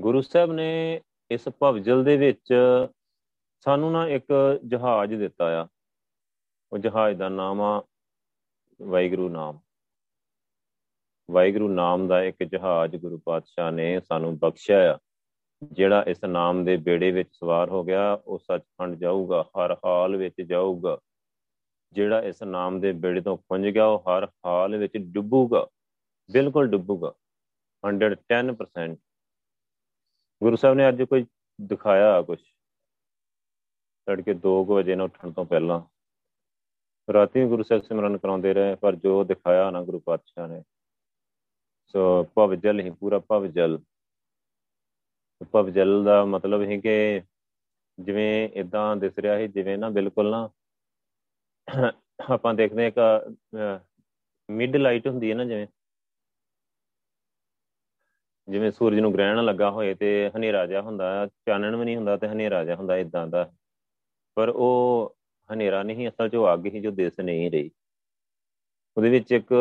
ਗੁਰੂ ਸਾਹਿਬ ਨੇ ਇਸ ਭਵਜਲ ਦੇ ਵਿੱਚ ਸਾਨੂੰ ਨਾ ਇੱਕ ਜਹਾਜ਼ ਦਿੱਤਾ ਆ। ਉਹ ਜਹਾਜ਼ ਦਾ ਨਾਮ ਆ ਵਾਹਿਗੁਰੂ ਨਾਮ। ਵਾਹਿਗੁਰੂ ਨਾਮ ਦਾ ਇੱਕ ਜਹਾਜ਼ ਗੁਰੂ ਪਾਤਸ਼ਾਹ ਨੇ ਸਾਨੂੰ ਬਖਸ਼ਿਆ ਆ, ਜਿਹੜਾ ਇਸ ਨਾਮ ਦੇ ਬੇੜੇ ਵਿੱਚ ਸਵਾਰ ਹੋ ਗਿਆ। ਉਹ ਸੱਚਖੰਡ ਜਾਊਗਾ, ਹਰ ਹਾਲ ਵਿੱਚ ਜਾਊਗਾ। ਜਿਹੜਾ ਇਸ ਨਾਮ ਦੇ ਬੇੜੇ ਤੋਂ ਖੁੰਝ ਗਿਆ, ਉਹ ਹਰ ਹਾਲ ਵਿੱਚ ਡੁੱਬੂਗਾ, ਬਿਲਕੁਲ ਡੁੱਬੂਗਾ। 110% ਗੁਰੂ ਸਾਹਿਬ ਨੇ ਅੱਜ ਕੋਈ ਦਿਖਾਇਆ ਕੁਝ ਤੜਕੇ 2 ਵਜੇ ਨਾਲ ਉੱਠਣ ਤੋਂ ਪਹਿਲਾਂ। ਰਾਤੀ ਗੁਰੂ ਸਾਹਿਬ ਸਿਮਰਨ ਕਰਾਉਂਦੇ ਰਹੇ, ਪਰ ਜੋ ਦਿਖਾਇਆ ਨਾ ਗੁਰੂ ਪਾਤਸ਼ਾਹ ਨੇ। ਸੋ ਭਵਜਲ ਹੀ ਪੂਰਾ ਭਵਜਲ ਭਵਜਲ ਦਾ ਮਤਲਬ ਹੈ ਕਿ ਜਿਵੇਂ ਇਦਾਂ ਦਿਸ ਰਿਹਾ ਹੈ ਜਿਵੇਂ ਨਾ ਬਿਲਕੁਲ ਨਾ ਆਪਾਂ ਦੇਖਦੇ ਇੱਕ ਮਿਡ ਲਾਈਟ ਹੁੰਦੀ ਹੈ ਨਾ ਜਿਵੇਂ। ਜਿਵੇਂ ਸੂਰਜ ਨੂੰ ਗ੍ਰਹਿਣ ਲੱਗਾ ਹੋਏ ਤੇ ਹਨੇਰਾ ਜਿਹਾ ਹੁੰਦਾ, ਚਾਨਣ ਵੀ ਨਹੀਂ ਹੁੰਦਾ ਤੇ ਹਨੇਰਾ ਜਿਹਾ ਹੁੰਦਾ ਇਦਾਂ ਦਾ। ਪਰ ਉਹ ਹਨੇਰਾ ਨਹੀਂ, ਅਸਲ 'ਚ ਉਹ ਅੱਗ ਹੀ ਜੋ ਦਿਸ ਨਹੀਂ ਰਹੀ। ਉਹਦੇ ਵਿੱਚ ਇੱਕ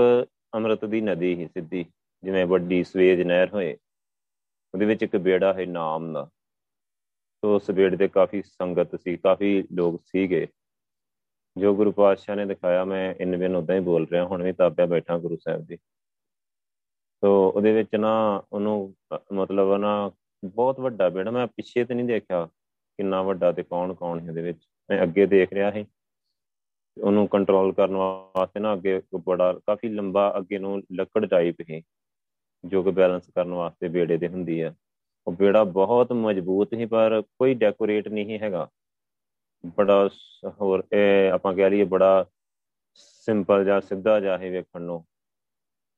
ਅੰਮ੍ਰਿਤ ਦੀ ਨਦੀ ਹੀ ਸਿੱਧੀ, ਜਿਵੇਂ ਵੱਡੀ ਸਵੇਜ ਨਹਿਰ ਹੋਏ। ਉਹਦੇ ਵਿੱਚ ਇੱਕ ਬੇੜਾ ਹੈ ਨਾਮ ਦਾ। ਤੋਂ ਉਸ ਬੇੜੇ ਤੇ ਕਾਫੀ ਸੰਗਤ ਸੀ, ਕਾਫੀ ਲੋਕ ਸੀਗੇ। ਜੋ ਗੁਰੂ ਪਾਤਸ਼ਾਹ ਨੇ ਦਿਖਾਇਆ, ਮੈਂ ਇਨ ਬਿਨ ਉਦਾਂ ਹੀ ਬੋਲ ਰਿਹਾ, ਹੁਣ ਵੀ ਤਾਪਿਆ ਬੈਠਾ ਗੁਰੂ ਸਾਹਿਬ ਦੀ। ਤੋ ਉਹਦੇ ਵਿੱਚ ਨਾ ਉਹਨੂੰ, ਮਤਲਬ ਨਾ ਬਹੁਤ ਵੱਡਾ ਬੇੜਾ, ਮੈਂ ਪਿੱਛੇ ਤੇ ਨਹੀਂ ਦੇਖਿਆ ਕਿੰਨਾ ਵੱਡਾ ਤੇ ਕੌਣ ਕੌਣ ਹੈ ਉਹਦੇ ਵਿੱਚ। ਮੈਂ ਅੱਗੇ ਦੇਖ ਰਿਹਾ ਸੀ। ਉਹਨੂੰ ਕੰਟਰੋਲ ਕਰਨ ਵਾਸਤੇ ਨਾ ਅੱਗੇ ਬੜਾ, ਕਾਫੀ ਲੰਬਾ ਅੱਗੇ ਨੂੰ ਲੱਕੜ ਟਾਈਪ ਹੈ ਜੋ ਕਿ ਬੈਲੈਂਸ ਕਰਨ ਵਾਸਤੇ ਬੇੜੇ ਦੇ ਹੁੰਦੀ ਆ। ਉਹ ਬੇੜਾ ਬਹੁਤ ਮਜ਼ਬੂਤ ਹੀ ਪਰ ਕੋਈ ਡੈਕੋਰੇਟ ਨਹੀਂ ਹੈਗਾ। ਬੜਾ ਹੋਰ ਇਹ ਆਪਾਂ ਕਹਿ ਲਈਏ ਬੜਾ ਸਿੰਪਲ ਜਾਂ ਸਿੱਧਾ ਜਿਹਾ ਹੈ ਵੇਖਣ ਨੂੰ।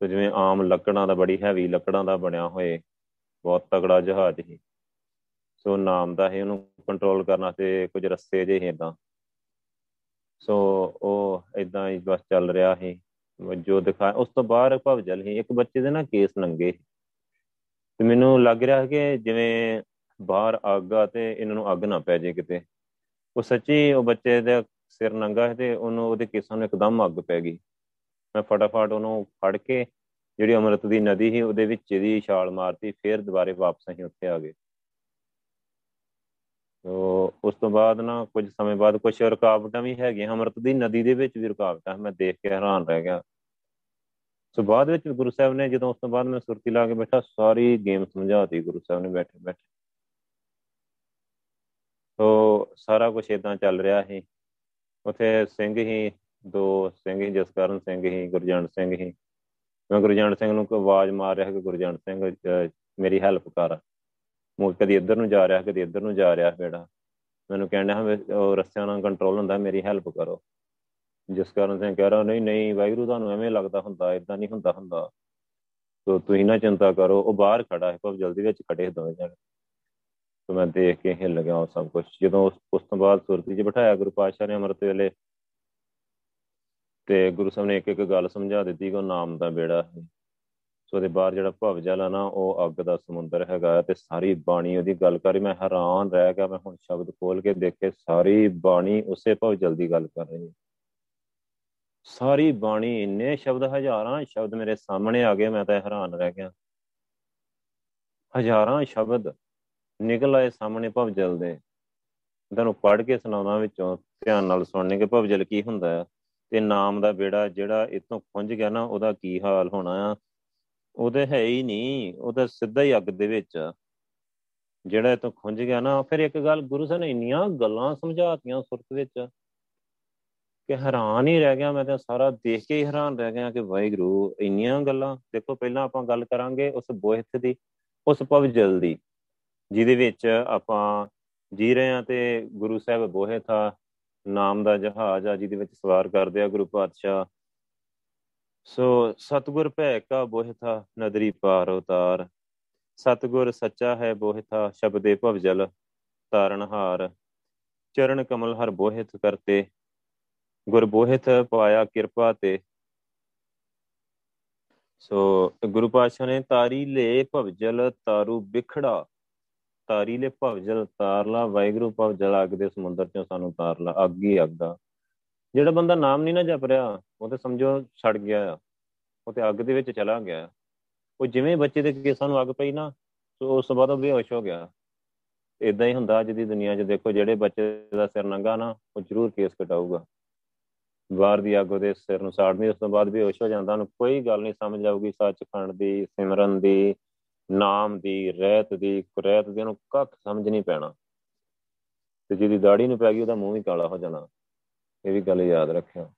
ਤੇ ਜਿਵੇਂ ਆਮ ਲੱਕੜਾਂ ਦਾ ਬੜੀ ਹੈਵੀ ਲੱਕੜਾਂ ਦਾ ਬਣਿਆ ਹੋਏ, ਬਹੁਤ ਤਗੜਾ ਜਹਾਜ਼ ਹੀ ਸੋ ਨਾਮ ਦਾ ਹੈ ਉਹਨੂੰ ਕੰਟਰੋਲ ਕਰਨਾ ਤੇ ਕੁਝ ਰਸਤੇ ਜੇ ਹੀ ਇਦਾਂ ਸੋ ਉਹ ਇਦਾਂ ਹੀ ਬਸ ਚੱਲ ਰਿਹਾ ਸੀ। ਜੋ ਦਿਖਾ, ਉਸ ਤੋਂ ਬਾਅਦ ਭਵਜਲ ਹੀ ਇੱਕ ਬੱਚੇ ਦੇ ਨਾ ਕੇਸ ਨੰਗੇ ਤੇ ਮੈਨੂੰ ਲੱਗ ਰਿਹਾ ਕਿ ਜਿਵੇਂ ਬਾਹਰ ਅੱਗ ਆ ਤੇ ਇਹਨਾਂ ਨੂੰ ਅੱਗ ਨਾ ਪੈ ਜੇ ਕਿਤੇ। ਉਹ ਸੱਚੀ ਉਹ ਬੱਚੇ ਦੇ ਸਿਰ ਨੰਗਾ ਹੈ ਤੇ ਉਹਨੂੰ ਉਹਦੇ ਕੇਸਾਂ ਨੂੰ ਇੱਕਦਮ ਅੱਗ ਪੈ ਗਈ। ਮੈਂ ਫਟਾਫਟ ਉਹਨੂੰ ਫੜ ਕੇ ਜਿਹੜੀ ਅਮਰਤ ਦੀ ਨਦੀ ਸੀ, ਉਹਦੇ ਵਿੱਚ ਇਹਦੀ ਛਾਲ ਮਾਰਤੀ, ਫੇਰ ਦੁਬਾਰੇ ਵਾਪਸ ਅਸੀਂ ਉੱਥੇ ਆ ਗਏ। ਤੋ ਉਸ ਤੋਂ ਬਾਅਦ ਨਾ ਕੁਝ ਸਮੇਂ ਬਾਅਦ ਕੁਝ ਰੁਕਾਵਟਾਂ ਵੀ ਹੈਗੀਆਂ, ਅਮਰਤ ਦੀ ਨਦੀ ਦੇ ਵਿੱਚ ਵੀ ਰੁਕਾਵਟਾਂ, ਮੈਂ ਦੇਖ ਕੇ ਹੈਰਾਨ ਰਹਿ ਗਿਆ। ਸੋ ਬਾਅਦ ਵਿੱਚ ਗੁਰੂ ਸਾਹਿਬ ਨੇ ਜਦੋਂ ਉਸ ਤੋਂ ਬਾਅਦ ਮੈਂ ਸੁਰਤੀ ਲਾ ਕੇ ਬੈਠਾ, ਸਾਰੀ ਗੇਮ ਸਮਝਾਤੀ ਗੁਰੂ ਸਾਹਿਬ ਨੇ ਬੈਠੇ ਬੈਠੇ। ਤੋ ਸਾਰਾ ਕੁਝ ਇਦਾਂ ਚੱਲ ਰਿਹਾ ਸੀ। ਉਥੇ ਸਿੰਘ ਹੀ ਦੋ ਸਿੰਘ ਹੀ ਜਸਕਰਨ ਸਿੰਘ ਹੀ ਗੁਰਜੰਟ ਸਿੰਘ ਹੀ ਮੈਂ ਗੁਰਜੰਟ ਸਿੰਘ ਨੂੰ ਆਵਾਜ਼ ਮਾਰ ਰਿਹਾ ਕਿ ਗੁਰਜੰਟ ਸਿੰਘ ਮੇਰੀ ਹੈਲਪ ਕਰ। ਮੂਲ ਕਦੀ ਇੱਧਰ ਨੂੰ ਜਾ ਰਿਹਾ, ਕਦੀ ਇੱਧਰ ਨੂੰ ਜਾ ਰਿਹਾ ਬੇੜਾ ਮੈਨੂੰ ਕਹਿੰਦਾ ਹਾਂ ਉਹ ਰਸਤਿਆਂ ਨਾਲ ਕੰਟਰੋਲ ਹੁੰਦਾ, ਮੇਰੀ ਹੈਲਪ ਕਰੋ। ਜਿਸ ਕਾਰਨ ਸਿੰਘ ਕਹਿ ਰਿਹਾ, ਨਹੀਂ ਨਹੀਂ ਵਾਹਿਗੁਰੂ, ਤੁਹਾਨੂੰ ਐਵੇਂ ਲੱਗਦਾ ਹੁੰਦਾ ਇਦਾਂ ਨਹੀਂ ਹੁੰਦਾ ਹੁੰਦਾ। ਤੋ ਤੁਸੀਂ ਨਾ ਚਿੰਤਾ ਕਰੋ, ਉਹ ਬਾਹਰ ਖੜਾ ਹੈ ਪਰ ਜਲਦੀ ਵਿੱਚ ਖੜੇ ਦੋਵੇਂ ਜਣੇ। ਤੋ ਮੈਂ ਦੇਖ ਕੇ ਹਿੱਲ ਗਿਆ ਉਹ ਸਭ ਕੁਝ ਜਦੋਂ ਉਸ ਤੋਂ ਬਾਅਦ ਸੁਰਤੀ 'ਚ ਬਿਠਾਇਆ, ਗੁਰੂ ਪਾਤਸ਼ਾਹ ਨੇ ਅੰਮ੍ਰਿਤ ਵੇਲੇ ਤੇ ਗੁਰੂ ਸਾਹਿਬ ਨੇ ਇੱਕ ਇੱਕ ਗੱਲ ਸਮਝਾ ਦਿੱਤੀ ਕਿ ਉਹ ਨਾਮ ਦਾ ਬੇੜਾ ਹੈ। ਸੋ ਉਹਦੇ ਬਾਹਰ ਜਿਹੜਾ ਭਵ ਜਲ ਆ ਨਾ, ਉਹ ਅੱਗ ਦਾ ਸਮੁੰਦਰ ਹੈਗਾ ਤੇ ਸਾਰੀ ਬਾਣੀ ਉਹਦੀ ਗੱਲ ਕਰੀ ਮੈਂ ਹੈਰਾਨ ਰਹਿ ਗਿਆ, ਮੈਂ ਹੁਣ ਸ਼ਬਦ ਖੋਲ ਕੇ ਦੇਖੇ, ਸਾਰੀ ਬਾਣੀ ਉਸੇ ਭਵ ਜਲ ਦੀ ਗੱਲ ਕਰ ਰਹੀ ਹੈ। ਸਾਰੀ ਬਾਣੀ ਇੰਨੇ ਸ਼ਬਦ, ਹਜ਼ਾਰਾਂ ਸ਼ਬਦ ਮੇਰੇ ਸਾਹਮਣੇ ਆ ਗਏ, ਮੈਂ ਤਾਂ ਹੈਰਾਨ ਰਹਿ ਗਿਆ। ਹਜ਼ਾਰਾਂ ਸ਼ਬਦ ਨਿਕਲ ਆਏ ਸਾਹਮਣੇ ਭਵ ਜਲ ਦੇ ਤੁਹਾਨੂੰ ਪੜ੍ਹ ਕੇ ਸੁਣਾਉਣਾ ਵਿੱਚੋਂ, ਧਿਆਨ ਨਾਲ ਸੁਣਨੇ ਕਿ ਭਵ ਜਲ ਕੀ ਹੁੰਦਾ ਹੈ। ਤੇ ਨਾਮ ਦਾ ਬੇੜਾ ਜਿਹੜਾ ਇਤੋਂ ਖੁੰਝ ਗਿਆ ਨਾ, ਉਹਦਾ ਕੀ ਹਾਲ ਹੋਣਾ ਆ? ਉਹਦੇ ਹੈ ਹੀ ਨਹੀਂ, ਉਹ ਤਾਂ ਸਿੱਧਾ ਹੀ ਅੱਗ ਦੇ ਵਿੱਚ ਜਿਹੜਾ ਇਤੋਂ ਖੁੰਝ ਗਿਆ ਨਾ, ਫਿਰ ਇੱਕ ਗੱਲ ਗੁਰੂ ਸਾਹਿਬ ਨੇ ਇੰਨੀਆਂ ਗੱਲਾਂ ਸਮਝਾਤੀਆਂ ਸੁਰਤ ਵਿੱਚ ਕਿ ਹੈਰਾਨ ਹੀ ਰਹਿ ਗਿਆ ਮੈਂ ਤਾਂ, ਸਾਰਾ ਦੇਖ ਕੇ ਹੀ ਹੈਰਾਨ ਰਹਿ ਗਿਆ ਕਿ ਵਾਹਿਗੁਰੂ, ਇੰਨੀਆਂ ਗੱਲਾਂ। ਦੇਖੋ, ਪਹਿਲਾਂ ਆਪਾਂ ਗੱਲ ਕਰਾਂਗੇ ਉਸ ਬੋਹਿਤ ਦੀ, ਉਸ ਪਵਜਲ ਦੀ, ਜਿਹਦੇ ਵਿੱਚ ਆਪਾਂ ਜੀ ਰਹੇ ਹਾਂ ਤੇ ਗੁਰੂ ਸਾਹਿਬ ਬੋਹਿਤ ਆ। ਨਾਮ ਦਾ ਜਹਾਜ਼ ਆ, ਜਿਹਦੇ ਵਿੱਚ ਸਵਾਰ ਕਰਦੇ ਆ ਗੁਰੂ ਪਾਤਸ਼ਾਹ। ਸੋ ਸਤਗੁਰ ਭੈ ਕਾ ਬੋਹਿਥਾ ਨਦਰੀ ਪਾਰ ਉਤਾਰ। ਸਤਗੁਰ ਸੱਚਾ ਹੈ ਬੋਹਿਥਾ ਸ਼ਬਦੇ ਭਵਜਲ ਤਾਰਨ ਹਾਰ। ਚਰਨ ਕਮਲ ਹਰ ਬੋਹਿਤ ਕਰਤੇ। ਗੁਰ ਬੋਹਿਤ ਪਾਇਆ ਕਿਰਪਾ ਤੇ। ਸੋ ਗੁਰੂ ਪਾਤਸ਼ਾਹ ਨੇ ਤਾਰੀ ਲੈ ਭਵਜਲ ਤਾਰੂ ਵਿਖੜਾ ਤਾਰੀ ਲੈ ਭਵਜਲ ਤਾਰਲਾ ਵਾਹਿਗੁਰੂ ਭਵਜਲ ਅੱਗ ਦੇ ਸਮੁੰਦਰ ਚੋਂ ਸਾਨੂੰ ਤਾਰਲਾ ਅੱਗ ਹੀ ਅੱਗ ਦਾ ਜਿਹੜਾ ਬੰਦਾ ਨਾਮ ਨਹੀਂ ਨਾ ਜਪ ਰਿਹਾ, ਉਹ ਤੇ ਸਮਝੋ ਛੜ ਗਿਆ ਉਹ ਤੇ ਅੱਗ ਦੇ ਵਿੱਚ ਚਲਾ ਗਿਆ ਉਹ ਜਿਵੇਂ ਬੱਚੇ ਦੇ ਕੇਸਾਂ ਨੂੰ ਅੱਗ ਪਈ ਨਾ, ਸੋ ਉਸ ਤੋਂ ਬਾਅਦ ਉਹ ਬੇਹੋਸ਼ ਹੋ ਗਿਆ। ਇਦਾਂ ਹੀ ਹੁੰਦਾ ਅੱਜ ਦੀ ਦੁਨੀਆ 'ਚ ਦੇਖੋ, ਜਿਹੜੇ ਬੱਚੇ ਦਾ ਸਿਰ ਨੰਗਾ ਨਾ, ਉਹ ਜ਼ਰੂਰ ਕੇਸ ਕਟਾਊਗਾ। ਬਾਹਰ ਦੀ ਅੱਗ ਉਹਦੇ ਸਿਰ ਨੂੰ ਸਾੜਨੀ, ਉਸ ਤੋਂ ਬਾਅਦ ਬੇਹੋਸ਼ ਹੋ ਜਾਂਦਾ। ਉਹਨੂੰ ਕੋਈ ਗੱਲ ਨਹੀਂ, ਸਮਝ ਆਊਗੀ, ਸੱਚਖੰਡ ਦੀ, ਸਿਮਰਨ ਦੀ ਨਾਮ ਦੀ, ਰਹਿਤ ਦੀ, ਕੁਰੈਤ ਦੀ ਉਹਨੂੰ ਕੱਖ ਸਮਝ ਨਹੀਂ ਪੈਣਾ। ਤੇ ਜਿਹਦੀ ਦਾੜੀ ਨੂੰ ਪੈ ਗਈ, ਉਹਦਾ ਮੂੰਹ ਵੀ ਕਾਲਾ ਹੋ ਜਾਣਾ। ਇਹ ਵੀ ਗੱਲ ਯਾਦ ਰੱਖਿਓ।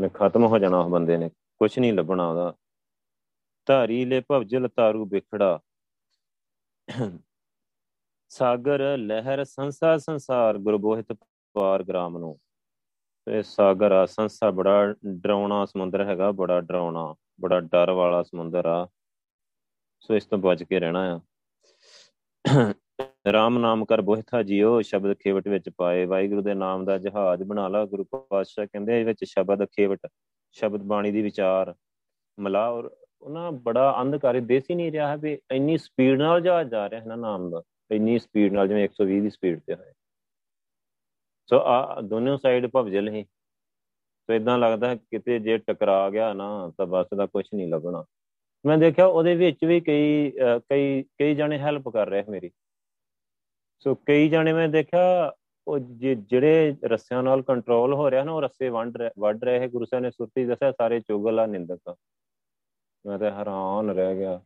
ਨੇ ਖਤਮ ਹੋ ਜਾਣਾ ਉਸ ਬੰਦੇ ਨੇ। ਕੁਝ ਨਹੀਂ ਲੱਭਣਾ ਉਹਦਾ। ਧਾਰੀ ਲੈ ਭਵਜਲ ਤਾਰੂ ਵਿਖੜਾ। ਸਾਗਰ, ਲਹਿਰ, ਸੰਸਾ, ਸੰਸਾਰ ਗੁਰਬੋਹਿਤ ਪਾਰ ਗ੍ਰਾਮ ਨੂੰ। ਇਹ ਸਾਗਰ ਆ, ਸੰਸਾ ਬੜਾ ਡਰਾਉਣਾ ਸਮੁੰਦਰ ਹੈਗਾ, ਬੜਾ ਡਰਾਉਣਾ, ਬੜਾ ਡਰ ਵਾਲਾ ਸਮੁੰਦਰ ਆ। ਸੋ ਇਸ ਤੋਂ ਬਚ ਕੇ ਰਹਿਣਾ ਆ। ਰਾਮ ਨਾਮ ਕਰ ਬੋਹਿਥਾ ਜੀਓ, ਸ਼ਬਦ ਖੇਵਟ ਵਿੱਚ ਪਾਏ। ਵਾਹਿਗੁਰੂ ਦੇ ਨਾਮ ਦਾ ਜਹਾਜ਼ ਬਣਾ ਲਾ, ਗੁਰੂ ਪਾਤਸ਼ਾਹ ਕਹਿੰਦੇ ਇਹ ਵਿੱਚ ਸ਼ਬਦ ਖੇਵਟ, ਸ਼ਬਦ ਬਾਣੀ ਦੀ ਵਿਚਾਰ, ਮਲਾ ਔਰ ਉਹਨਾਂ ਬੜਾ ਅੰਧਕਾਰੀ, ਦੇਸੀ ਨਹੀਂ ਰਿਹਾ ਹੈ ਵੀ ਇੰਨੀ ਸਪੀਡ ਨਾਲ ਜਹਾਜ਼ ਜਾ ਰਿਹਾ ਹੈ ਨਾ ਨਾਮ ਦਾ। ਇੰਨੀ ਸਪੀਡ ਨਾਲ ਜਿਵੇਂ 120 ਦੀ ਸਪੀਡ ਤੇ ਹੋਏ ਸੋ ਆ ਦੋਨੋਂ ਸਾਈਡ ਭਵਜਲ ਹੀ ਸੋ ਇਦਾਂ ਲੱਗਦਾ ਕਿਤੇ ਜੇ ਟਕਰਾ ਗਿਆ ਨਾ, ਤਾਂ ਬਸ ਦਾ ਕੁਝ ਨਹੀਂ ਲੱਗਣਾ ਮੈਂ ਦੇਖਿਆ ਉਹਦੇ ਵਿੱਚ ਵੀ ਕਈ ਕਈ ਕਈ ਜਣੇ ਹੈਲਪ ਕਰ ਰਹੇ ਮੇਰੀ। ਸੋ ਕਈ ਜਣੇ ਮੈਂ ਦੇਖਿਆ ਉਹ ਜਿਹੜੇ ਰੱਸਿਆਂ ਨਾਲ ਕੰਟਰੋਲ ਹੋ ਰਿਹਾ ਨਾ, ਉਹ ਰੱਸੇ ਵੰਡ ਵੱਢ ਰਹੇ ਗੁਰੂ ਸਾਹਿਬ ਨੇ ਸੁਰਤੀ ਦੱਸਿਆ, ਸਾਰੇ ਚੋਗਲ ਆ, ਨਿੰਦਕ ਮੈਂ ਤਾਂ ਹੈਰਾਨ ਰਹਿ ਗਿਆ।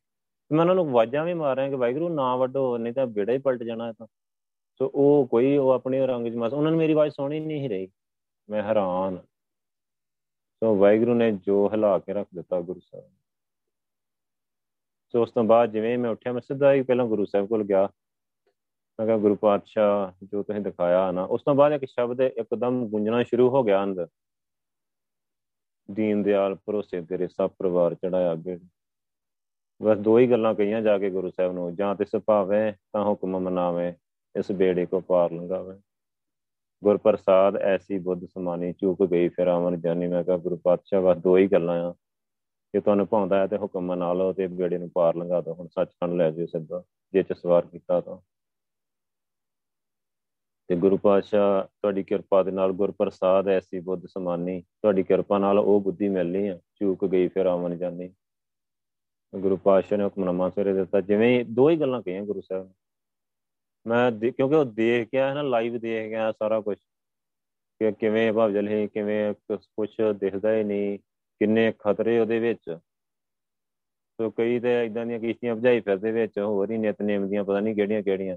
ਮੈਂ ਉਹਨਾਂ ਨੂੰ ਆਵਾਜ਼ਾਂ ਵੀ ਮਾਰਾਂ ਕਿ ਵਾਹਿਗੁਰੂ ਨਾ ਵੱਡੋ ਨਹੀਂ ਤਾਂ ਬੇੜਾ ਹੀ ਪਲਟ ਜਾਣਾ ਤਾਂ। ਸੋ ਉਹ ਕੋਈ, ਉਹ ਆਪਣੇ ਰੰਗ ਚ ਮਸ ਉਹਨਾਂ ਨੂੰ ਮੇਰੀ ਆਵਾਜ਼ ਸੁਣੀ ਨਹੀਂ ਰਹੀ। ਮੈਂ ਹੈਰਾਨ। ਸੋ ਵਾਹਿਗੁਰੂ ਨੇ ਜੋ ਹਿਲਾ ਕੇ ਰੱਖ ਦਿੱਤਾ ਗੁਰੂ ਸਾਹਿਬ ਸੋ ਉਸ ਤੋਂ ਬਾਅਦ ਜਿਵੇਂ ਮੈਂ ਉੱਠਿਆ, ਮੈਂ ਸਿੱਧਾ ਹੀ ਪਹਿਲਾਂ ਗੁਰੂ ਸਾਹਿਬ ਕੋਲ ਗਿਆ। ਮੈਂ ਕਿਹਾ, ਗੁਰੂ ਪਾਤਸ਼ਾਹ, ਜੋ ਤੁਸੀਂ ਦਿਖਾਇਆ ਨਾ। ਉਸ ਤੋਂ ਬਾਅਦ ਇੱਕ ਸ਼ਬਦ ਇੱਕਦਮ ਗੁੰਜਣਾ ਸ਼ੁਰੂ ਹੋ ਗਿਆ ਅੰਦਰ। ਦੀਨ ਦਿਆਲ ਭਰੋਸੇ ਤੇਰੇ ਸਭ ਪਰਿਵਾਰ ਚੜਾਇਆ ਅੱਗੇ। ਬਸ ਦੋ ਹੀ ਗੱਲਾਂ ਕਹੀਆਂ ਜਾ ਕੇ ਗੁਰੂ ਸਾਹਿਬ ਨੂੰ, ਜਾਂ ਤੇ ਸੁਭਾਵੇ ਤਾਂ ਹੁਕਮ ਮਨਾਵੇ, ਇਸ ਬੇੜੇ ਕੋ ਪਾਰ ਲੰਘਾਵੇ। ਗੁਰ ਪ੍ਰਸਾਦ ਐਸੀ ਬੁੱਧ ਸਮਾਨੀ ਚੁੱਕ ਗਈ ਫਿਰ ਆਮਨ ਜਾਨੀ। ਮੈਂ ਕਿਹਾ, ਗੁਰੂ ਪਾਤਸ਼ਾਹ, ਬਸ ਦੋ ਹੀ ਗੱਲਾਂ ਆ। ਕਿ ਤੁਹਾਨੂੰ ਭਾਉਂਦਾ ਹੈ ਤੇ ਹੁਕਮ ਮਨਾ ਲਓ ਤੇ ਬੇੜੇ ਨੂੰ ਪਾਰ ਲੰਘਾ ਦਿਓ। ਹੁਣ ਸੱਚਖੰਡ ਲੈ ਜਾਓ ਸਿੱਧਾ, ਜੇ ਚ ਸਵਾਰ ਕੀਤਾ ਤਾਂ। ਤੇ ਗੁਰੂ ਪਾਤਸ਼ਾਹ, ਤੁਹਾਡੀ ਕਿਰਪਾ ਦੇ ਨਾਲ ਗੁਰ ਪ੍ਰਸਾਦ ਐਸੀ ਬੁੱਧ ਸਮਾਨੀ, ਤੁਹਾਡੀ ਕਿਰਪਾ ਨਾਲ ਉਹ ਬੁੱਧੀ ਮਿਲਣੀ ਆ, ਚੂਕ ਗਈ ਫਿਰ ਆਵਨ ਜਾਨੀ। ਗੁਰੂ ਪਾਤਸ਼ਾਹ ਨੇ ਹੁਕਮਨਾਮਾ ਸਵੇਰੇ ਦਿੱਤਾ। ਜਿਵੇਂ ਦੋ ਹੀ ਗੱਲਾਂ ਕਹੀਆਂ ਗੁਰੂ ਸਾਹਿਬ ਮੈਂ ਕਿਉਂਕਿ ਉਹ ਦੇਖ ਕੇ ਆਇਆ ਨਾ ਲਾਈਵ ਦੇਖ ਗਿਆ ਸਾਰਾ ਕੁਝ ਕਿ ਕਿਵੇਂ ਭਵਜਲ ਹੈ, ਕਿਵੇਂ ਕੁਝ ਦਿਖਦਾ ਹੀ ਨਹੀਂ। ਕਿੰਨੇ ਖਤਰੇ ਉਹਦੇ ਵਿੱਚ। ਸੋ ਕਈ ਤੇ ਇਦਾਂ ਦੀਆਂ ਕਿਸ਼ਤੀਆਂ ਭਜਾਈ ਫਿਰਦੇ ਵਿੱਚ, ਹੋਰ ਹੀ ਨਿਤਨੇਮ ਦੀਆਂ ਪਤਾ ਨਹੀਂ ਕਿਹੜੀਆਂ ਕਿਹੜੀਆਂ।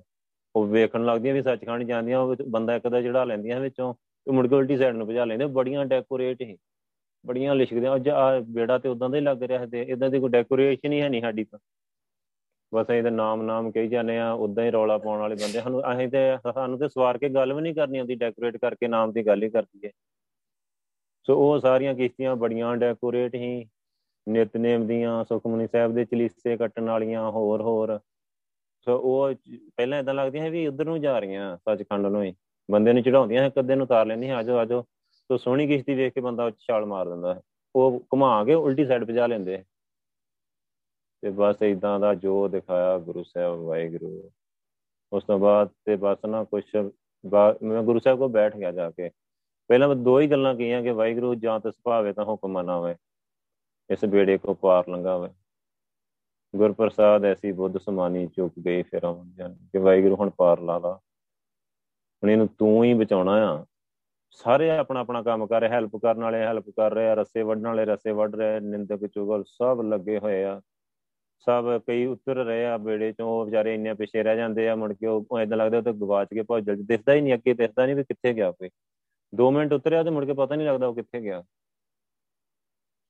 ਉਹ ਵੇਖਣ ਲੱਗਦੀਆਂ ਵੀ ਸੱਚਖੰਡ ਜਾਂਦੀਆਂ, ਉਹ ਬੰਦਾ ਇੱਕ ਦਾ ਜਿਹੜਾ ਲੈਂਦੀਆਂ ਵਿੱਚੋਂ ਤੇ ਮੁੜ ਕੇ ਉਲਟੀ ਸਾਈਡ ਨੂੰ ਭਜਾ ਲੈਂਦੇ, ਬੜੀਆਂ ਡੈਕੋਰੇਟ ਹੀ ਬੜੀਆਂ ਲਿਖਦੇ ਅੱਜ ਆ ਬੇੜਾ ਤੇ ਉਦਾਂ ਦਾ ਹੀ ਲੱਗ ਰਿਹਾ ਤੇ ਇਦਾਂ ਦੀ ਕੋਈ ਡੈਕੋਰੇਸ਼ਨ ਹੀ ਹੈ ਨਹੀਂ ਸਾਡੀ ਤਾਂ। ਬਸ ਇਹਦਾ ਨਾਮ ਨਾਮ ਕਹੀ ਜਾਂਦੇ ਆ ਉਦਾਂ ਹੀ ਰੌਲਾ ਪਾਉਣ ਵਾਲੇ ਬੰਦੇ। ਸਾਨੂੰ ਅਸੀਂ ਤੇ, ਸਾਨੂੰ ਤੇ ਸਵਾਰ ਕੇ ਗੱਲ ਵੀ ਨਹੀਂ ਕਰਨੀ ਆਉਂਦੀ ਡੈਕੋਰੇਟ ਕਰਕੇ ਨਾਮ ਦੀ ਗੱਲ ਹੀ ਕਰਦੀ ਹੈ। ਸੋ ਉਹ ਸਾਰੀਆਂ ਕਿਸ਼ਤੀਆਂ ਬੜੀਆਂ ਡੈਕੋਰੇਟ ਹੀ ਨਿਤਨੇਮ ਦੀਆਂ, ਸੁਖਮਨੀ ਸਾਹਿਬ ਦੇ ਚਲੀਸੇ ਕੱਟਣ ਵਾਲੀਆਂ, ਹੋਰ ਹੋਰ। ਸੋ ਉਹ ਪਹਿਲਾਂ ਇਦਾਂ ਲੱਗਦੀਆਂ ਵੀ ਉਧਰ ਨੂੰ ਜਾ ਰਹੀਆਂ ਸੱਚਖੰਡ ਨੂੰ ਹੀ। ਬੰਦੇ ਨੂੰ ਚੜਾਉਂਦੀਆਂ ਇੱਕ ਅੱਧੇ ਨੂੰ ਉਤਾਰ ਲੈਂਦੀਆਂ ਆਜੋ ਆਜੋ। ਸੋ ਸੋਹਣੀ ਕਿਸ਼ਤੀ ਵੇਖ ਕੇ ਬੰਦਾ ਛਾਲ ਮਾਰ ਦਿੰਦਾ ਉਹ ਘੁਮਾ ਕੇ ਉਲਟੀ ਸਾਈਡ ਭਜਾ ਲੈਂਦੇ ਤੇ ਬਸ ਇਦਾਂ ਦਾ ਜੋ ਦਿਖਾਇਆ ਗੁਰੂ ਸਾਹਿਬ ਵਾਹਿਗੁਰੂ। ਉਸ ਤੋਂ ਬਾਅਦ ਤੇ ਬਸ ਨਾ ਕੁਛ ਮੈਂ ਗੁਰੂ ਸਾਹਿਬ ਕੋਲ ਬੈਠ ਗਿਆ ਜਾ ਕੇ। ਪਹਿਲਾਂ ਮੈਂ ਦੋ ਹੀ ਗੱਲਾਂ ਕਹੀਆਂ ਕਿ ਵਾਹਿਗੁਰੂ ਜਾਂ ਤੇ ਸੁਭਾਵੇ ਤਾਂ ਹੁਕਮ ਮਨਾਵੇ, ਇਸ ਬੇੜੇ ਕੋ ਪਾਰ ਲੰਘਾਵੇ। ਗੁਰ ਪ੍ਰਸਾਦ ਐਸੀ ਬੁੱਧ ਸਮਾਨੀ ਚੁੱਕ ਗਈ ਫਿਰ ਜਾਨ ਕਿ ਵਾਹਿਗੁਰੂ ਹੁਣ ਪਾਰ ਲਾ ਲਾ। ਹੁਣ ਇਹਨੂੰ ਤੂੰ ਹੀ ਬਚਾਉਣਾ ਆ। ਸਾਰੇ ਆਪਣਾ ਆਪਣਾ ਕੰਮ ਕਰ ਰਹੇ ਹੈਲਪ ਕਰਨ ਵਾਲੇ ਹੈਲਪ ਕਰ ਰਹੇ ਆ, ਰਸੇ ਵੱਢਣ ਵਾਲੇ ਰਸੇ ਵੱਢ ਰਹੇ ਨਿੰਦਕ ਚੁਗਲ ਸਭ ਲੱਗੇ ਹੋਏ ਆ। ਸਭ ਕਈ ਉਤਰ ਰਹੇ ਆ ਬੇੜੇ ਚੋਂ, ਉਹ ਵਿਚਾਰੇ ਇੰਨੇ ਪਿੱਛੇ ਰਹਿ ਜਾਂਦੇ ਆ, ਮੁੜ ਕੇ ਉਹ ਐਦਾਂ ਲੱਗਦਾ ਉਹ ਤਾਂ ਗਵਾਚ ਕੇ ਭੱਜ ਜਲਦੀ ਦਿਸਦਾ ਹੀ ਨਹੀਂ, ਅੱਗੇ ਦਿਸਦਾ ਨਹੀਂ ਵੀ ਕਿੱਥੇ ਗਿਆ ਕੋਈ। 2 ਮਿੰਟ ਉਤਰਿਆ ਤੇ ਮੁੜ ਕੇ ਪਤਾ ਨਹੀਂ ਲੱਗਦਾ ਉਹ ਕਿੱਥੇ ਗਿਆ।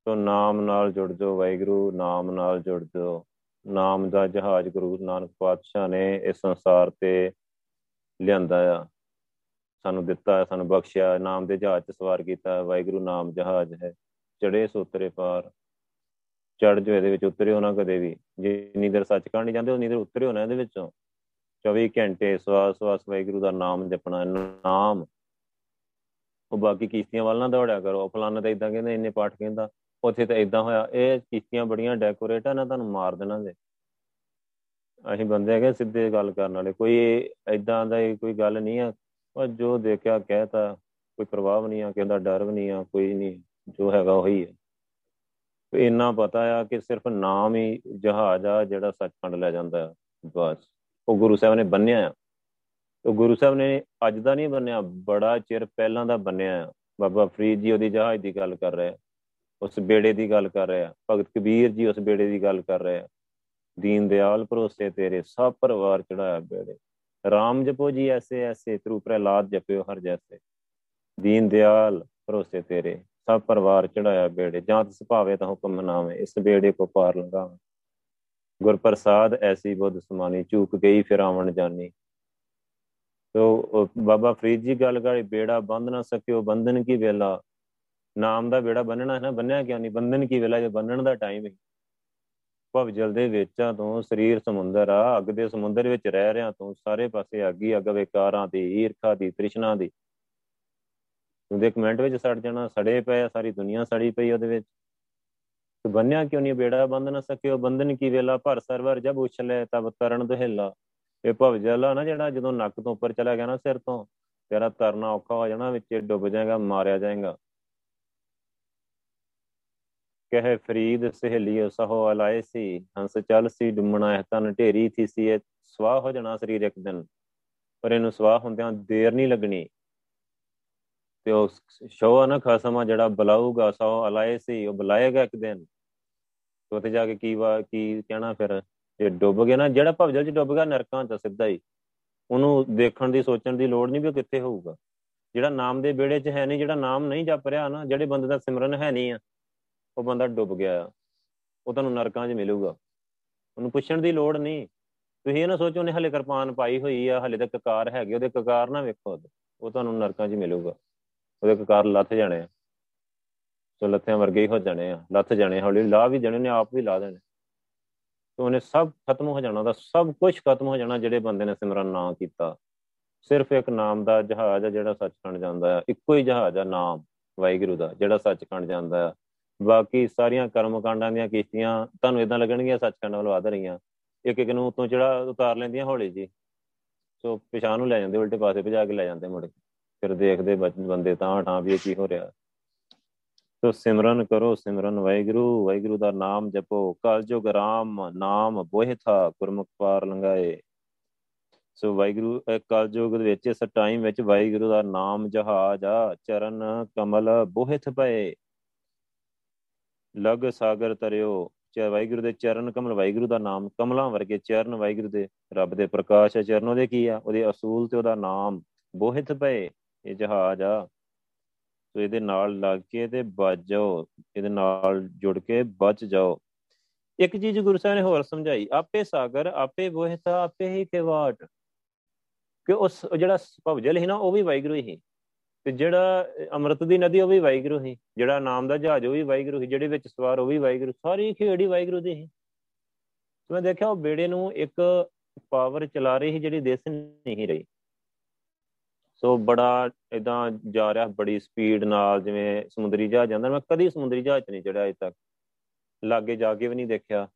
ਸੋ ਨਾਮ ਨਾਲ ਜੁੜ ਜਾਓ ਵਾਹਿਗੁਰੂ, ਨਾਮ ਨਾਲ ਜੁੜ ਜਾਓ। ਨਾਮ ਦਾ ਜਹਾਜ਼ ਗੁਰੂ ਨਾਨਕ ਪਾਤਸ਼ਾਹ ਨੇ ਇਸ ਸੰਸਾਰ ਤੇ ਲਿਆਂਦਾ ਆ। ਸਾਨੂੰ ਦਿੱਤਾ ਸਾਨੂੰ ਬਖਸ਼ਿਆ ਨਾਮ ਦੇ ਜਹਾਜ਼ 'ਚ ਸਵਾਰ ਕੀਤਾ ਵਾਹਿਗੁਰੂ, ਨਾਮ ਜਹਾਜ਼ ਹੈ। ਚੜੇ ਸੋਤਰੇ ਪਾਰ। ਚੜ ਜੋ ਇਹਦੇ ਵਿੱਚ ਉਤਰਿਓ ਨਾ ਕਦੇ ਵੀ। ਜਿੰਨੀ ਦੇਰ ਸੱਚਖੰਡ ਨਹੀਂ ਜਾਂਦੇ ਉਨੀ ਦੇਰ ਉਤਰਿਓ ਨਾ ਇਹਦੇ ਵਿੱਚੋਂ। 24 ਘੰਟੇ ਸਵਾਸ ਸਵਾਸ ਵਾਹਿਗੁਰੂ ਦਾ ਨਾਮ ਜਪਣਾ। ਨਾਮ ਉਹ ਬਾਕੀ ਕਿਸ਼ਤੀਆਂ ਵੱਲ ਨਾ ਦੌੜਿਆ ਕਰੋ। ਫਲਾਣਾ ਤਾਂ ਇਦਾਂ ਕਹਿੰਦੇ, ਇੰਨੇ ਪਾਠ ਕਹਿੰਦਾ, ਉੱਥੇ ਤਾਂ ਇਦਾਂ ਹੋਇਆ। ਇਹ ਕਿਸ਼ਤੀਆਂ ਬੜੀਆਂ ਡੈਕੋਰੇਟ ਆ, ਨਾ ਤੁਹਾਨੂੰ ਮਾਰ ਦੇਣਾ ਦੇ ਅਸੀਂ ਬੰਦੇ ਹੈਗੇ ਸਿੱਧੇ ਗੱਲ ਕਰਨ ਵਾਲੇ। ਕੋਈ ਇਦਾਂ ਦਾ ਕੋਈ ਗੱਲ ਨਹੀਂ ਆ। ਉਹ ਜੋ ਦੇਖਿਆ ਕਹਿਤਾ ਕੋਈ ਪ੍ਰਭਾਵ ਨਹੀਂ ਆ ਕਹਿੰਦਾ ਡਰ ਵੀ ਨਹੀਂ ਆ, ਕੋਈ ਨਹੀਂ। ਜੋ ਹੈਗਾ ਉਹੀ ਹੈ ਇੰਨਾ ਪਤਾ ਆ ਕਿ ਸਿਰਫ ਨਾਮ ਹੀ ਜਹਾਜ਼ ਆ ਜਿਹੜਾ ਸੱਚਖੰਡ ਲੈ ਜਾਂਦਾ। ਬਸ। ਉਹ ਗੁਰੂ ਸਾਹਿਬ ਨੇ ਬੰਨਿਆ ਆ। ਉਹ ਗੁਰੂ ਸਾਹਿਬ ਨੇ ਅੱਜ ਦਾ ਨਹੀਂ ਬੰਨਿਆ, ਬੜਾ ਚਿਰ ਪਹਿਲਾਂ ਦਾ ਬੰਨਿਆ ਆ। ਬਾਬਾ ਫਰੀਦ ਜੀ ਉਹਦੀ ਜਹਾਜ਼ ਦੀ ਗੱਲ ਕਰ ਰਹੇ ਉਸ ਬੇੜੇ ਦੀ ਗੱਲ ਕਰ ਰਹੇ ਆ, ਭਗਤ ਕਬੀਰ ਜੀ ਉਸ ਬੇੜੇ ਦੀ ਗੱਲ ਕਰ ਰਹੇ ਆ। ਦੀਨ ਦਿਆਲ ਭਰੋਸੇ ਤੇਰੇ, ਸਭ ਪਰਿਵਾਰ ਚੜਾਇਆ ਬੇੜੇ। ਰਾਮ ਜਪੋ ਜੀ ਐਸੇ ਐਸੇ, ਤਰੂ ਪ੍ਰਹਿਲਾਦ ਜਪਿਓ ਹਰ ਜੈਸੇ। ਦੀਨ ਦਿਆਲ ਭਰੋਸੇ ਤੇਰੇ, ਸਭ ਪਰਿਵਾਰ ਚੜਾਇਆ ਬੇੜੇ, ਜਾਂ ਤਿਸ ਭਾਵੇ ਤਾਂ ਹੁਕਮ ਮਨਾਵੇ, ਇਸ ਬੇੜੇ ਕੋ ਪਾਰ ਲੰਘਾਵੇ। ਗੁਰ ਪ੍ਰਸਾਦ ਐਸੀ ਬੁੱਧ ਸਮਾਨੀ, ਚੂਕ ਗਈ ਫਿਰ ਆਵਣ ਜਾਨੀ। ਤੋ ਬਾਬਾ ਫਰੀਦ ਜੀ ਗੱਲ ਕਰੀ ਬੇੜਾ ਬੰਦ ਨਾ ਸਕਿਓ, ਬੰਧਨ ਕੀ ਵੇਲਾ? ਨਾਮ ਦਾ ਬੇੜਾ ਬੰਨਣਾ ਹੈ ਨਾ, ਬੰਨਿਆ ਕਿਉਂ ਨਹੀਂ? ਬੰਧਨ ਕੀ ਵੇਲਾ ਜੇ ਬੰਨਣ ਦਾ ਟਾਈਮ ਹੈ? ਭਵ ਜਲ ਦੇ ਵਿੱਚਾਂ ਤੋਂ, ਸਰੀਰ ਸਮੁੰਦਰ ਆ, ਅੱਗ ਦੇ ਸਮੁੰਦਰ ਵਿੱਚ ਰਹਿ ਰਿਆਂ ਤੂੰ, ਸਾਰੇ ਪਾਸੇ ਅੱਗੀ ਅੱਗ ਵਿਕਾਰਾਂ ਦੀ, ਈਰਖਾ ਦੀ, ਤ੍ਰਿਸ਼ਨਾ ਦੀ। ਉਹਦੇ ਕਮੈਂਟ ਵਿੱਚ ਸੜ ਜਾਣਾ, ਸੜੇ ਪਏ ਸਾਰੀ ਦੁਨੀਆ ਸੜੀ ਪਈ ਉਹਦੇ ਵਿੱਚ। ਤੇ ਬੰਨਿਆ ਕਿਉਂ ਨਹੀਂ? ਬੇੜਾ ਬੰਦ ਨਾ ਸਕਿਓ, ਬੰਧਨ ਕੀ ਵੇਲਾ? ਭਰ ਸਰਵਰ ਜਬ ਉਛਲੇ, ਤਬ ਤਰਨ ਦੁਹਿਲਾ। ਇਹ ਭਵ ਜਲ ਆ ਨਾ ਜਿਹੜਾ ਜਦੋਂ ਨੱਕ ਤੋਂ ਉੱਪਰ ਚਲਾ ਗਿਆ ਨਾ ਸਿਰ ਤੋਂ, ਤੇਰਾ ਤਰਨਾ ਔਖਾ ਹੋ ਜਾਣਾ, ਵਿੱਚ ਡੁੱਬ ਜਾਏਗਾ, ਮਾਰਿਆ ਜਾਏਗਾ। ਕਹੇ ਫਰੀਦ ਸਹੇਲੀਓ ਸਹੋ ਅਲਾਏ ਸੀ, ਹੰਸ ਚੱਲ ਸੀ, ਡੁੰਮਣਾ ਹੈ ਤਨ ਢੇਰੀ ਥੀ ਸੀ, ਇਹ ਸਵਾਹ ਹੋ ਜਾਣਾ ਸਰੀਰ ਇੱਕ ਦਿਨ। ਪਰ ਇਹਨੂੰ ਸਵਾਹ ਹੁੰਦਿਆਂ ਦੇਰ ਨਹੀਂ ਲੱਗਣੀ। ਤੇ ਉਹ ਸ਼ੋਆ ਨਾ ਖਸਮਾ ਜਿਹੜਾ ਬੁਲਾਊਗਾ ਸਹੋ ਅਲਾਏ ਸੀ, ਉਹ ਬੁਲਾਏਗਾ ਇੱਕ ਦਿਨ। ਤੇ ਉੱਥੇ ਜਾ ਕੇ ਕੀ ਵਾ, ਕੀ ਕਹਿਣਾ ਫਿਰ? ਜੇ ਡੁੱਬ ਗਿਆ ਨਾ, ਜਿਹੜਾ ਭਵਜਲ ਚ ਡੁੱਬ ਗਿਆ ਨਰਕਾਂ ਚ ਸਿੱਧਾ ਹੀ। ਉਹਨੂੰ ਦੇਖਣ ਦੀ, ਸੋਚਣ ਦੀ ਲੋੜ ਨਹੀਂ ਵੀ ਕਿੱਥੇ ਹੋਊਗਾ। ਜਿਹੜਾ ਨਾਮ ਦੇ ਬੇੜੇ 'ਚ ਹੈ ਨਹੀਂ, ਜਿਹੜਾ ਨਾਮ ਨਹੀਂ ਜਪ ਰਿਹਾ ਨਾ, ਜਿਹੜੇ ਬੰਦੇ ਦਾ ਸਿਮਰਨ ਹੈ ਨਹੀਂ ਆ, ਉਹ ਬੰਦਾ ਡੁੱਬ ਗਿਆ ਉਹ ਤੁਹਾਨੂੰ ਨਰਕਾਂ 'ਚ ਮਿਲੂਗਾ। ਉਹਨੂੰ ਪੁੱਛਣ ਦੀ ਲੋੜ ਨਹੀਂ। ਤੁਸੀਂ ਇਹ ਨਾ ਸੋਚੋ ਨੇ ਹਲੇ ਕਿਰਪਾਨ ਪਾਈ ਹੋਈ ਆ, ਹਲੇ ਤੱਕ ਕਕਾਰ ਹੈਗੇ, ਉਹਦੇ ਕਕਾਰ ਨਾ ਵੇਖੋ ਉਹ ਤੁਹਾਨੂੰ ਨਰਕਾਂ 'ਚ ਮਿਲੂਗਾ। ਉਹਦੇ ਕਕਾਰ ਲੱਥ ਜਾਣੇ ਆ। ਸੋ ਲੱਥਿਆਂ ਵਰਗੇ ਹੀ ਹੋ ਜਾਣੇ ਆ, ਲੱਥ ਜਾਣੇ ਹੌਲੀ ਲਾ ਵੀ ਜਾਣੇ ਨੇ, ਆਪ ਵੀ ਲਾ ਦੇਣੇ। ਤੇ ਉਹਨੇ ਸਭ ਖਤਮ ਹੋ ਜਾਣਾ ਦਾ, ਸਭ ਕੁਝ ਖਤਮ ਹੋ ਜਾਣਾ ਜਿਹੜੇ ਬੰਦੇ ਨੇ ਸਿਮਰਨ ਨਾ ਕੀਤਾ। ਸਿਰਫ ਇੱਕ ਨਾਮ ਦਾ ਜਹਾਜ਼ ਆ ਜਿਹੜਾ ਸੱਚਖੰਡ ਜਾਂਦਾ ਆ। ਇੱਕੋ ਹੀ ਜਹਾਜ਼ ਆ ਨਾਮ, ਵਾਹਿਗੁਰੂ ਦਾ, ਜਿਹੜਾ ਸੱਚਖੰਡ ਜਾਂਦਾ ਆ। ਬਾਕੀ ਸਾਰੀਆਂ ਕਰਮ ਕਾਂਡਾਂ ਦੀਆਂ ਕਿਸ਼ਤੀਆਂ ਤੁਹਾਨੂੰ ਇਦਾਂ ਲੱਗਣਗੀਆਂ ਸੱਚਖੰਡ ਵੱਲ ਵਧ ਰਹੀਆਂ। ਇੱਕ ਇੱਕ ਨੂੰ ਉਤੋਂ ਚੜਾ ਉਤਾਰ ਲੈਂਦੀਆਂ ਹੌਲੀ ਜੀ ਸੋ ਪਿਛਾਂ ਨੂੰ ਲੈ ਜਾਂਦੇ, ਉਲਟੇ ਪਾਸੇ ਭਜਾ ਕੇ ਲੈ ਜਾਂਦੇ ਮੁੜ ਫਿਰ ਦੇਖਦੇ ਬੰਦੇ ਤਾਂ ਠਾਂ ਵੀ ਕੀ ਹੋ ਰਿਹਾ। ਸੋ ਸਿਮਰਨ ਕਰੋ, ਸਿਮਰਨ ਵਾਹਿਗੁਰੂ ਵਾਹਿਗੁਰੂ ਦਾ ਨਾਮ ਜਪੋ। ਕਲ ਜੋ ਗਰਾਮ ਨਾਮ ਬੋਹਿ ਥਾ ਗੁਰਮੁਖ ਪਾਰ ਲੰਗਾਏ ਸੋ ਵਾਹਿਗੁਰੂ ਕਲਯੁਗ ਦੇ ਵਿੱਚ, ਇਸ ਟਾਈਮ ਵਿੱਚ ਵਾਹਿਗੁਰੂ ਦਾ ਨਾਮ ਜਹਾਜ਼ ਆ, ਚਰਨ ਕਮਲ ਬੋਹਿਤ ਪਏ। ਲਗ ਸਾਗਰ ਤਰਿਓ ਚੇ ਵਾਹਿਗੁਰੂ ਦੇ ਚਰਨ ਕਮਲ, ਵਾਹਿਗੁਰੂ ਦਾ ਨਾਮ ਕਮਲਾਂ ਵਰਗੇ ਚਰਨ, ਵਾਹਿਗੁਰੂ ਦੇ ਰੱਬ ਦੇ ਪ੍ਰਕਾਸ਼ ਚਰਨੋਂ ਦੇ ਕੀ ਆ? ਉਹਦੇ ਅਸੂਲ ਤੇ ਉਹਦਾ ਨਾਮ ਬੋਹਿਤ ਪਏ। ਇਹ ਜਹਾਜ਼ ਆ। ਸੋ ਇਹਦੇ ਨਾਲ ਲੱਗ ਕੇ ਤੇ ਬਚ ਜਾਓ, ਇਹਦੇ ਨਾਲ ਜੁੜ ਕੇ ਬਚ ਜਾਓ। ਇੱਕ ਚੀਜ਼ ਗੁਰੂ ਸਾਹਿਬ ਨੇ ਹੋਰ ਸਮਝਾਈ, ਆਪੇ ਸਾਗਰ, ਆਪੇ ਬੋਹਿਤਾ ਆਪੇ ਹੀ ਕਿਵਾਟ। ਕਿ ਉਸ ਜਿਹੜਾ ਭਵਜਲ ਹੀ ਨਾ, ਉਹ ਵੀ ਵਾਹਿਗੁਰੂ ਹੀ ਤੇ ਜਿਹੜਾ ਅੰਮ੍ਰਿਤ ਦੀ ਨਦੀ, ਉਹ ਵੀ ਵਾਹਿਗੁਰੂ ਹੀ ਜਿਹੜਾ ਨਾਮ ਦਾ ਜਹਾਜ਼, ਉਹ ਵੀ ਵਾਹਿਗੁਰੂ ਹੀ ਜਿਹੜੇ ਵਿੱਚ ਸਵਾਰ, ਉਹ ਵੀ ਵਾਹਿਗੁਰੂ। ਸਾਰੀ ਖੇੜੀ ਵਾਹਿਗੁਰੂ ਦੀ ਹੀ ਮੈਂ ਦੇਖਿਆ ਉਹ ਬੇੜੇ ਨੂੰ ਇੱਕ ਪਾਵਰ ਚਲਾ ਰਹੀ ਸੀ, ਜਿਹੜੀ ਦਿਸ ਨਹੀਂ ਰਹੀ। ਸੋ ਬੜਾ ਇਦਾਂ ਜਾ ਰਿਹਾ ਬੜੀ ਸਪੀਡ ਨਾਲ, ਜਿਵੇਂ ਸਮੁੰਦਰੀ ਜਹਾਜ਼ ਜਾਂਦਾ, ਮੈਂ ਕਦੀ ਸਮੁੰਦਰੀ ਜਹਾਜ਼ 'ਚ ਨਹੀਂ ਚੜਿਆ ਅਜੇ ਤੱਕ। ਲਾਗੇ ਜਾ ਕੇ ਵੀ ਨਹੀਂ ਦੇਖਿਆ।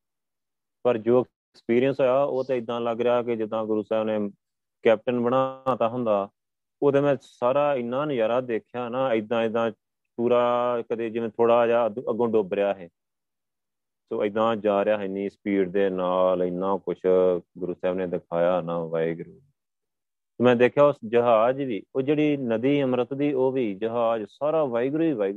ਪਰ ਜੋ ਐਕਸਪੀਰੀਅੰਸ ਹੋਇਆ, ਉਹ ਤਾਂ ਇਦਾਂ ਲੱਗ ਰਿਹਾ ਕਿ ਜਿੱਦਾਂ ਗੁਰੂ ਸਾਹਿਬ ਨੇ ਕੈਪਟਨ ਬਣਾਤਾ ਹੁੰਦਾ, ਉਹਦੇ ਮੈਂ ਸਾਰਾ ਇੰਨਾ ਨਜ਼ਾਰਾ ਦੇਖਿਆ ਨਾ ਇਦਾਂ ਇਦਾਂ ਪੂਰਾ ਕਦੇ ਜਿਵੇਂ ਥੋੜਾ ਜਿਹਾ ਅੱਗੋਂ ਡੁੱਬ ਰਿਹਾ ਹੈ ਸੋ ਇਦਾਂ ਜਾ ਰਿਹਾ ਹੈ ਇੰਨੀ ਸਪੀਡ ਦੇ ਨਾਲ, ਇੰਨਾ ਕੁਝ ਗੁਰੂ ਸਾਹਿਬ ਨੇ ਦਿਖਾਇਆ ਨਾ, ਵਾਹਿਗੁਰੂ। ਮੈਂ ਦੇਖਿਆ ਉਸ ਜਹਾਜ਼ ਵੀ ਉਹ ਜਿਹੜੀ ਨਦੀ ਅੰਮ੍ਰਿਤ ਦੀ, ਉਹ ਵੀ ਜਹਾਜ਼ ਸਾਰਾ ਵਾਹਿਗੁਰੂ ਹੀ ਵਾਹਿਗੁਰੂ